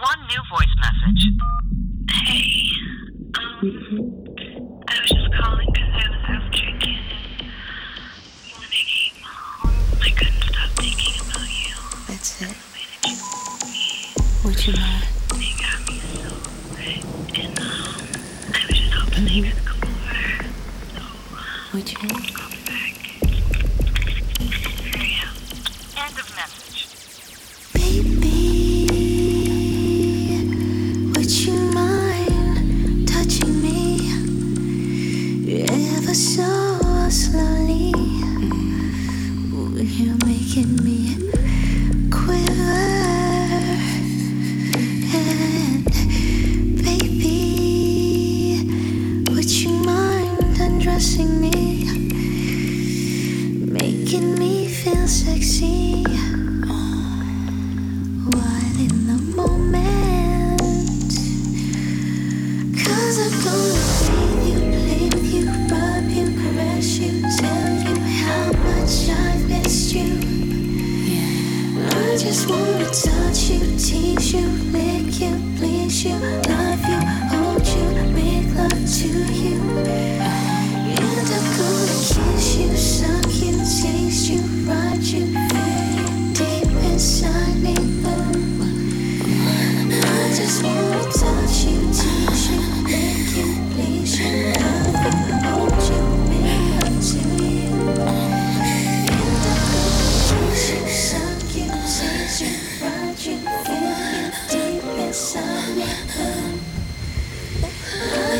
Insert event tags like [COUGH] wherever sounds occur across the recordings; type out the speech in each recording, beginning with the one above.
One new voice message. Hey, um, to touch you, tease you, lick you, please you.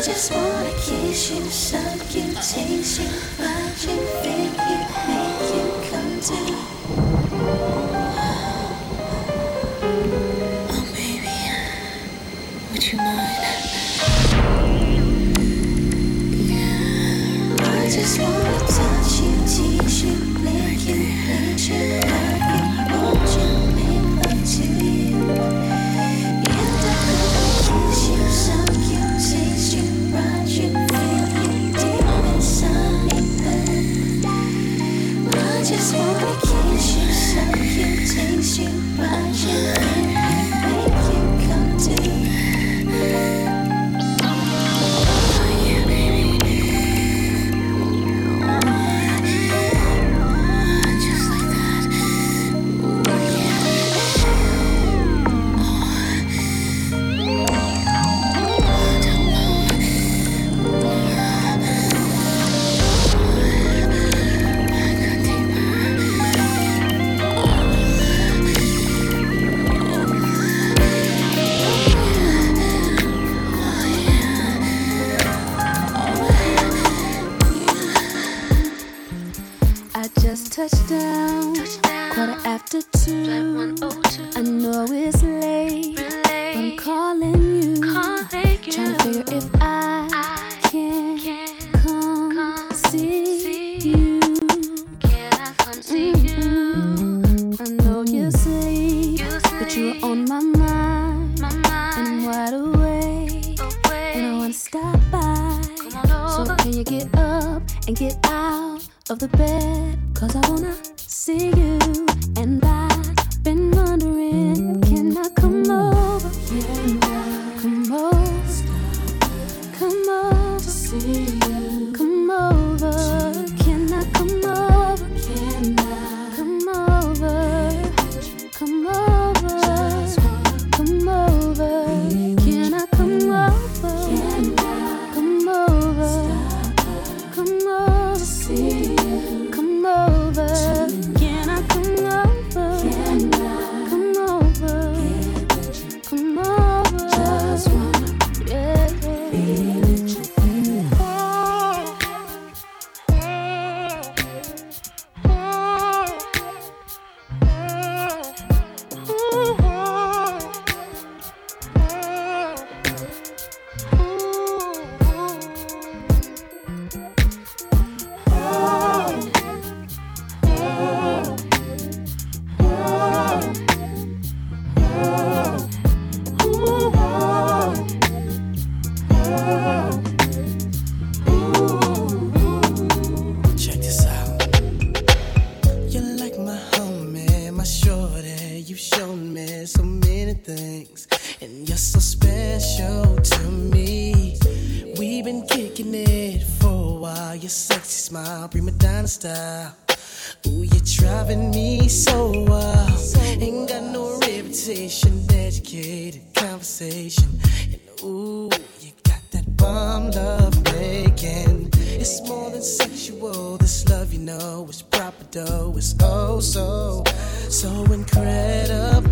just wanna kiss you, suck you, taste you, ride you, feel you, make you come to. Oh baby, would you mind? Yeah, I just wanna touch you, tease. It's more than sexual. This love, you know, is proper, though. It's oh so, so incredible.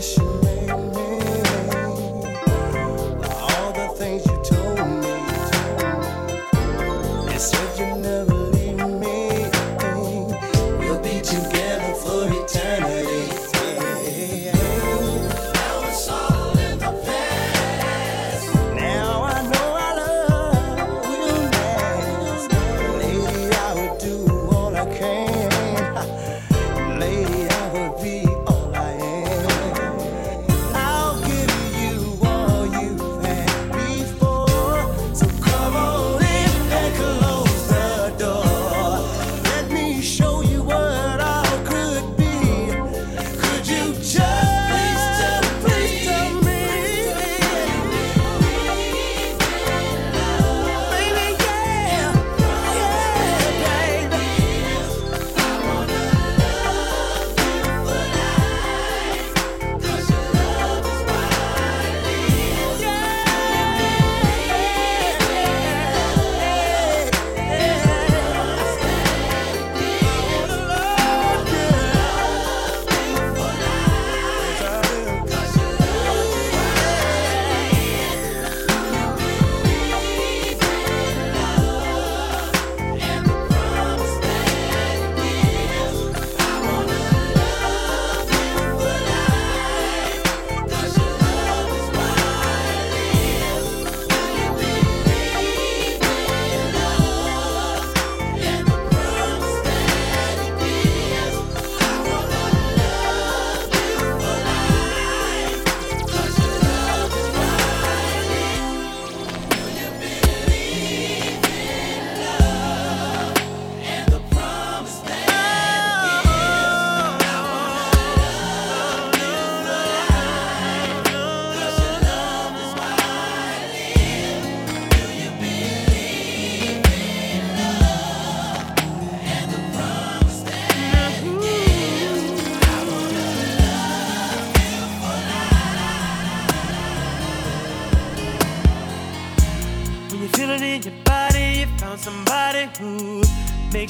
the.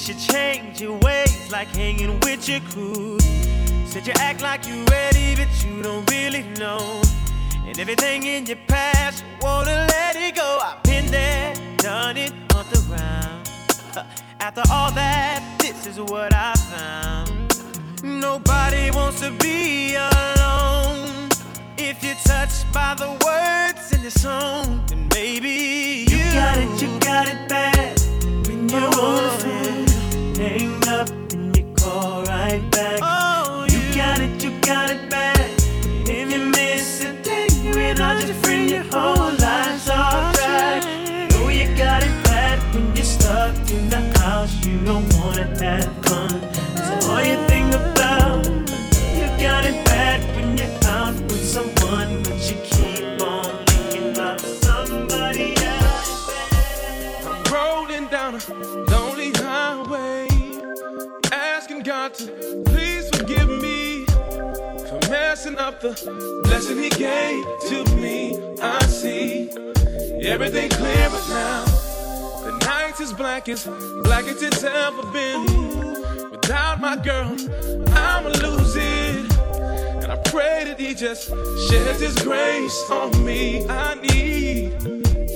You change your ways, like hanging with your crew. Said you act like you're ready, but you don't really know. And everything in your past, you wanna let it go. I've been there, done it on the round. [LAUGHS] After all that, this is what I found. Nobody wants to be alone. If you're touched by the words in the song, then maybe you, you got it, you got it bad. When you're on the phone, hang up and you call right back. Oh, you got it, you got it bad. If you miss a day without your friend, your whole the blessing He gave to me. I see everything clearer now. The night is black as black as it's ever been. Without my girl, I'ma lose it. And I pray that He just sheds His grace on me. I need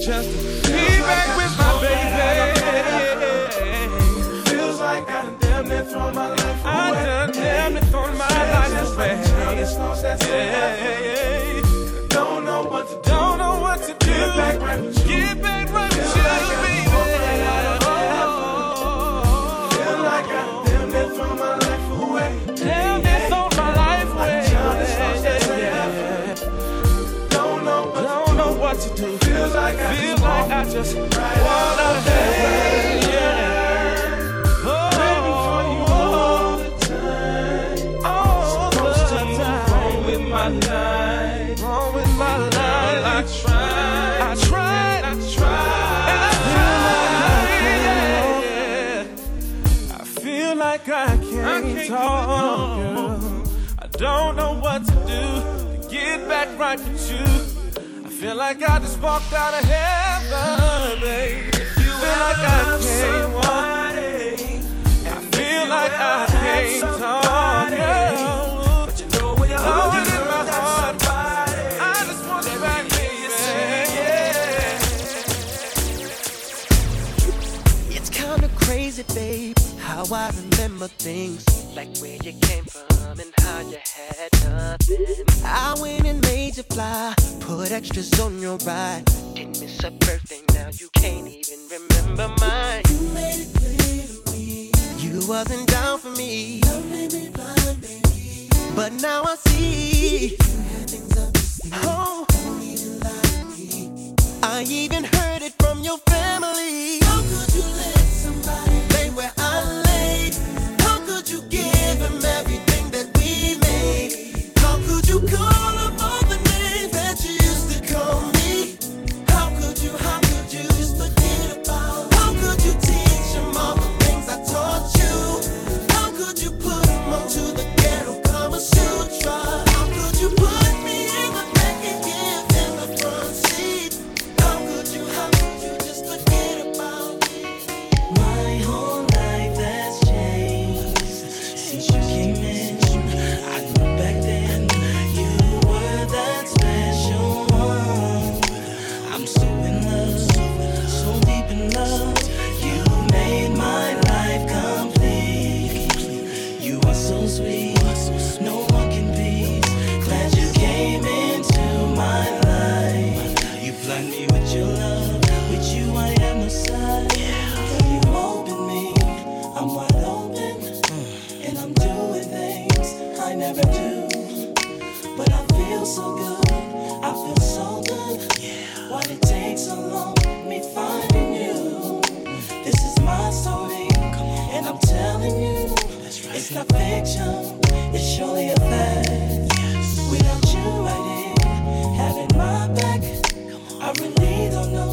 just to be back with my baby. Feels like I near thrown my life away. I done damn near thrown my life away. Yeah. Don't feel like I just walked out of heaven, babe. Feel like I can't walk. I feel like I can't talk. But you know when you're holding I just want baby. It's kinda crazy, babe, how I remember things. Like where you came from and how you had nothing. I went and made you fly, put extras on your ride. Didn't miss a birthday, now you can't even remember mine. You made it clear to me. You wasn't down for me. Love made me blind, baby. But now I see. You had things up your sleeve. Oh. Don't even lie to me. I even heard it from your family. How could you let But I feel so good, I feel so good. Why'd it take so long, me finding you? This is my story, and I'm telling you, it's not fiction, it's surely a fact. Without you right here, having my back, I really don't know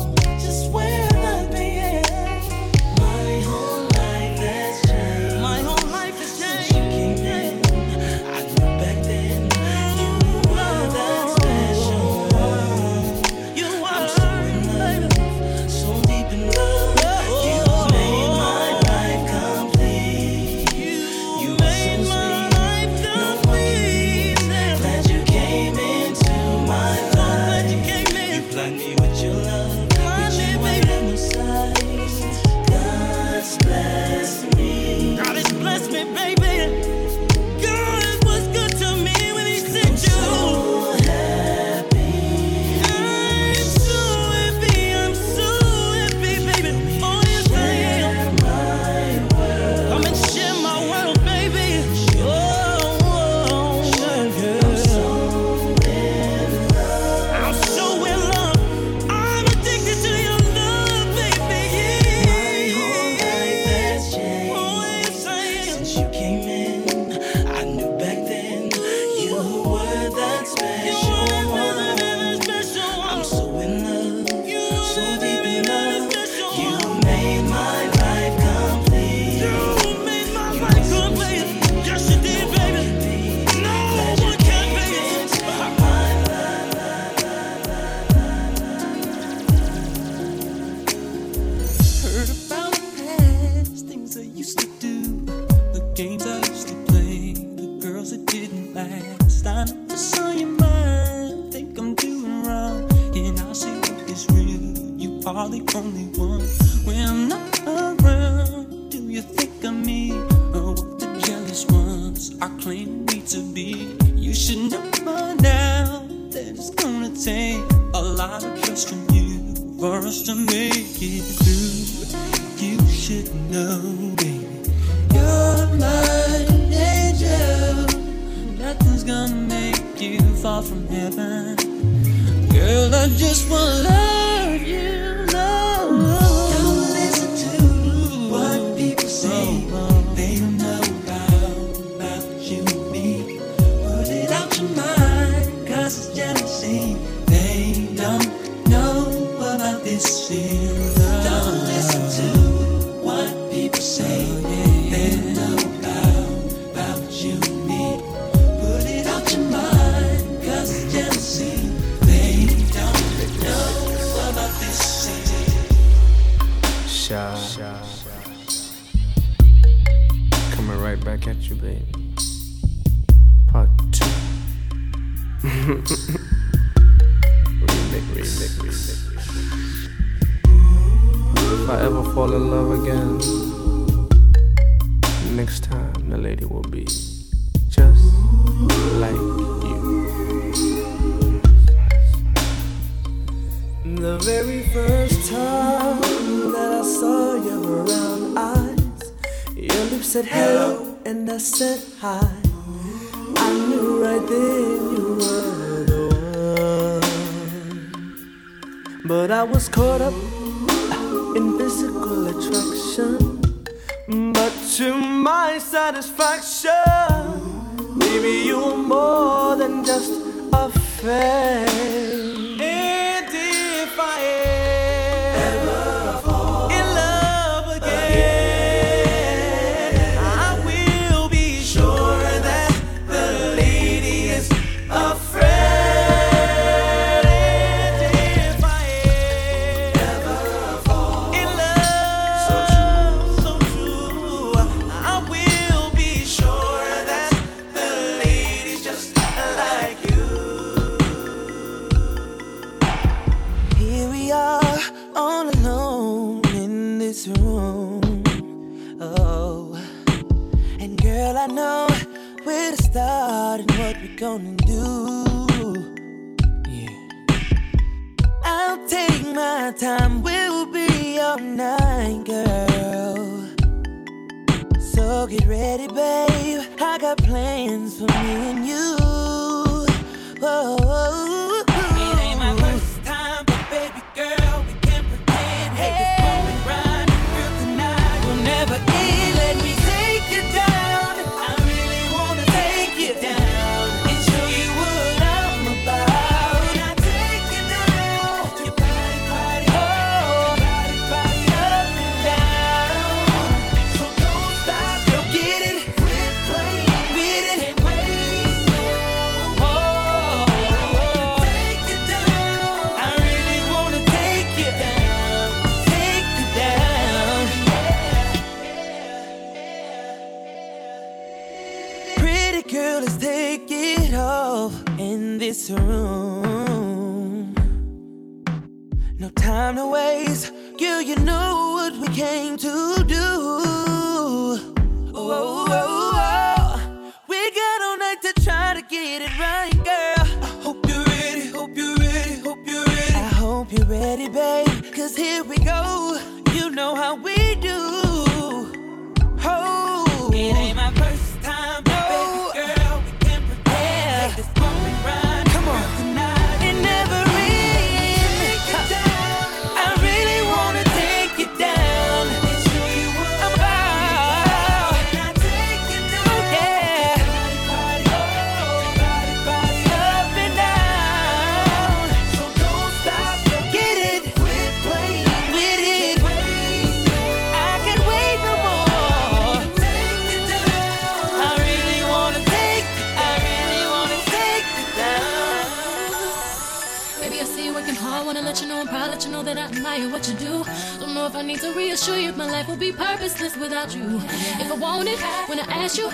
wanna let you know I'm proud, let you know that I admire what you do. Don't know if I need to reassure you, my life would be purposeless without you. If I want it, when I ask you,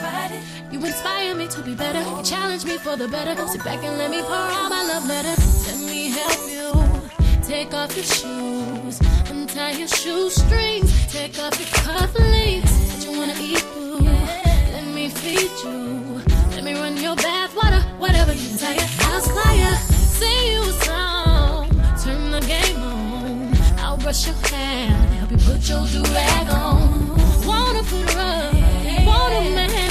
you inspire me to be better. You challenge me for the better. Sit back and let me pour out my love letter. Let me help you. Take off your shoes, untie your shoestrings, take off your cufflinks. Said you wanna eat food, let me feed you. Let me run your bath water, whatever you desire. I'll fire, sing you turn the game on. I'll brush your hair, help you put your do rag on. Wanna put a rug, want a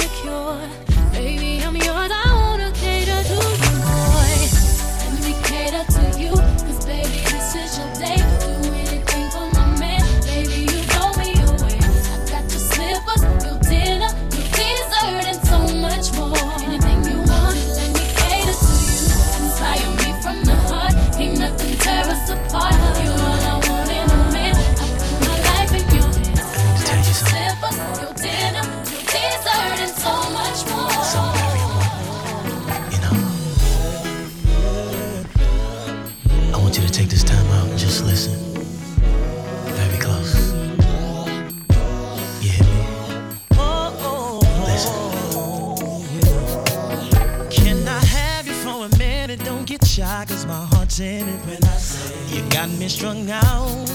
me strung out.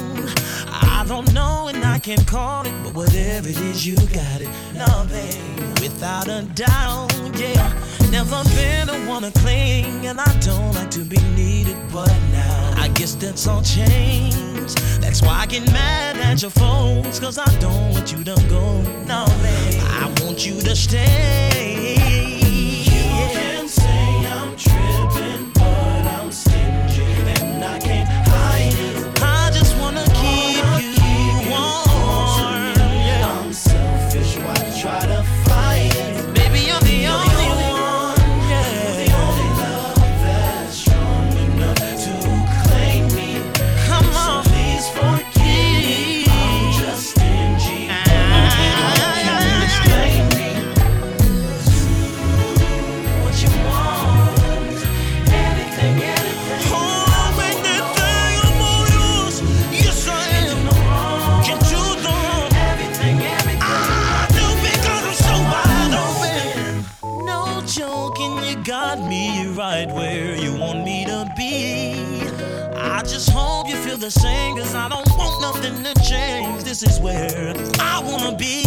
I don't know and I can't call it, but whatever it is, you got it. No, babe, without a doubt, yeah. Never been the one to cling, and I don't like to be needed, but now I guess that's all changed. That's why I get mad at your folks, cause I don't want you to go. No, babe, I want you to stay. No you got me right where you want me to be. I just hope you feel the same, cause I don't want nothing to change. This is where I wanna be.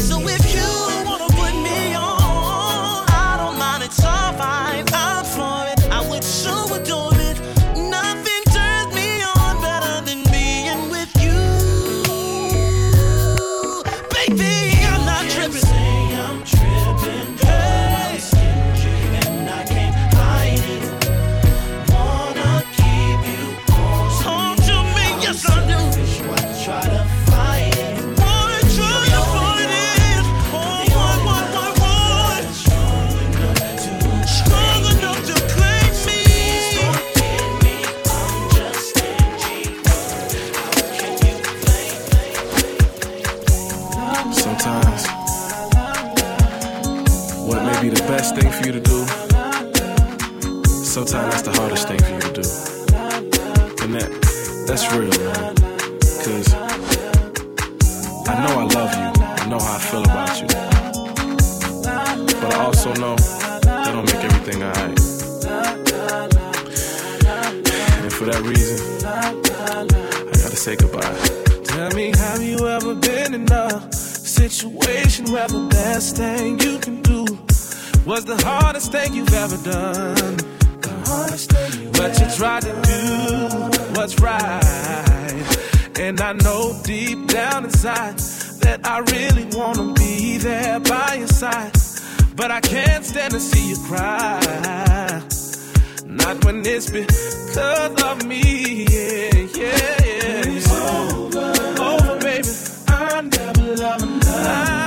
So if you wanna put me on, I don't mind, it's fine. I'm say goodbye. Tell me, have you ever been in a situation where the best thing you can do was the hardest thing you've ever done? The hardest thing but you tried to do what's right. And I know deep down inside that I really wanna be there by your side. But I can't stand to see you cry. Not when it's because of me. Yeah, yeah, yeah. It's over, over, baby. I never love another.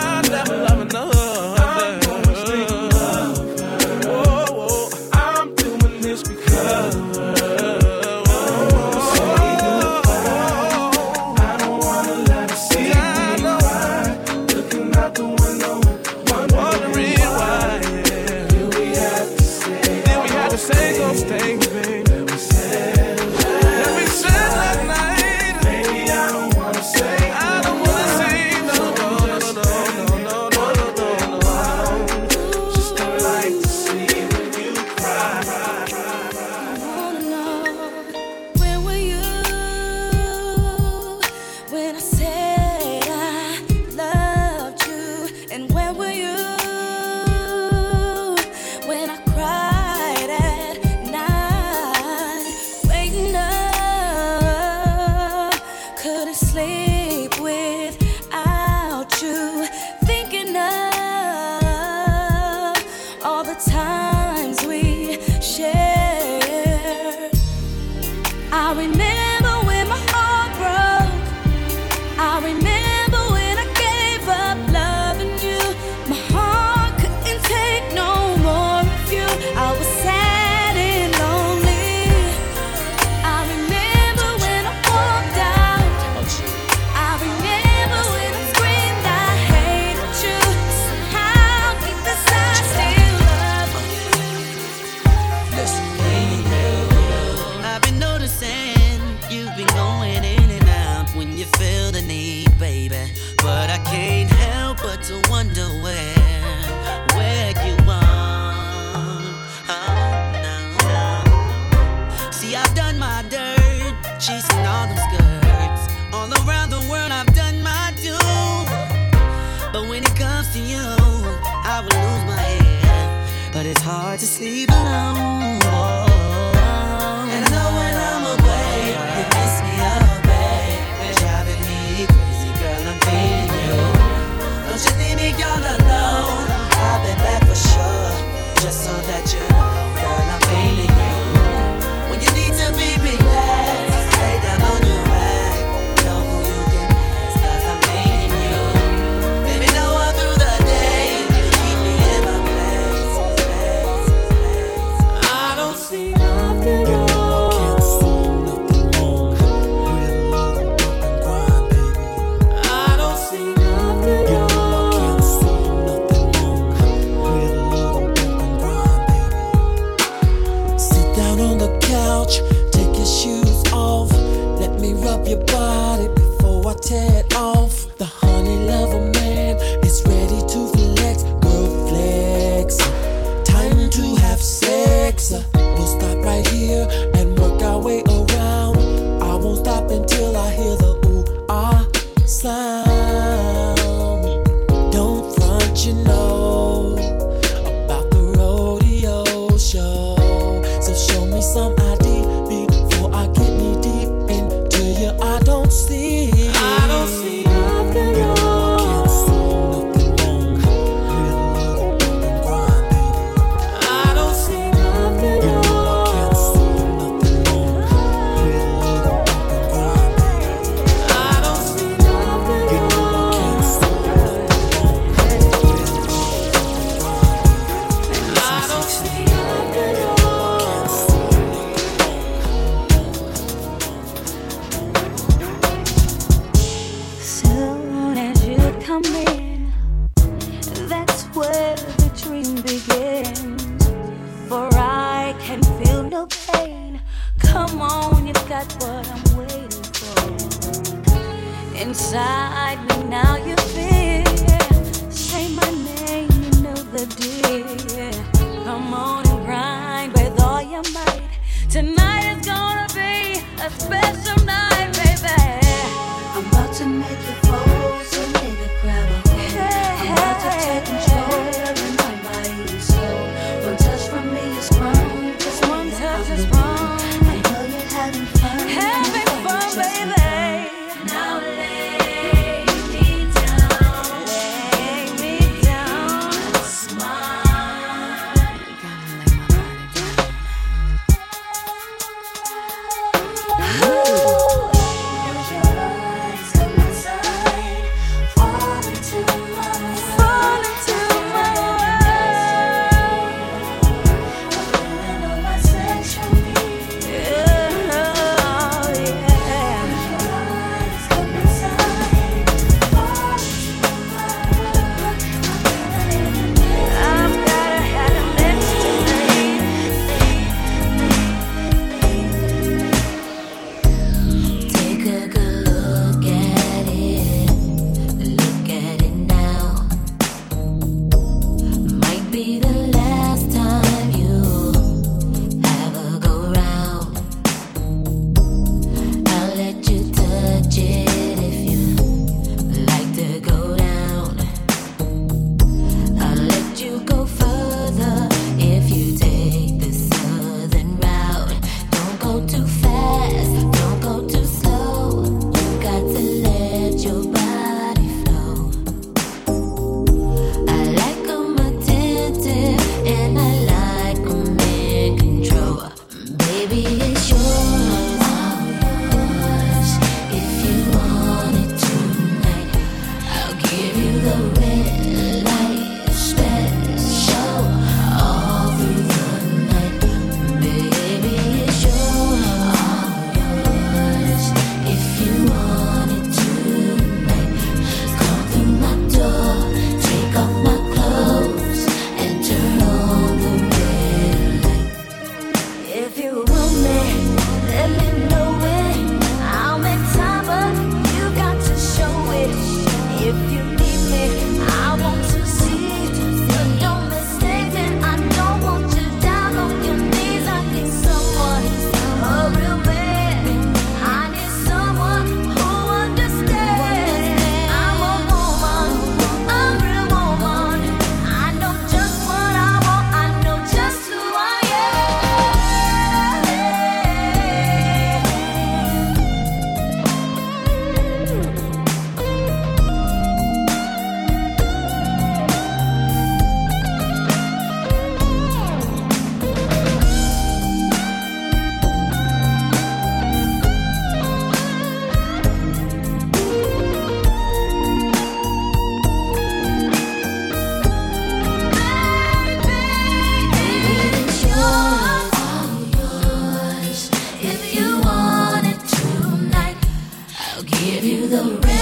The red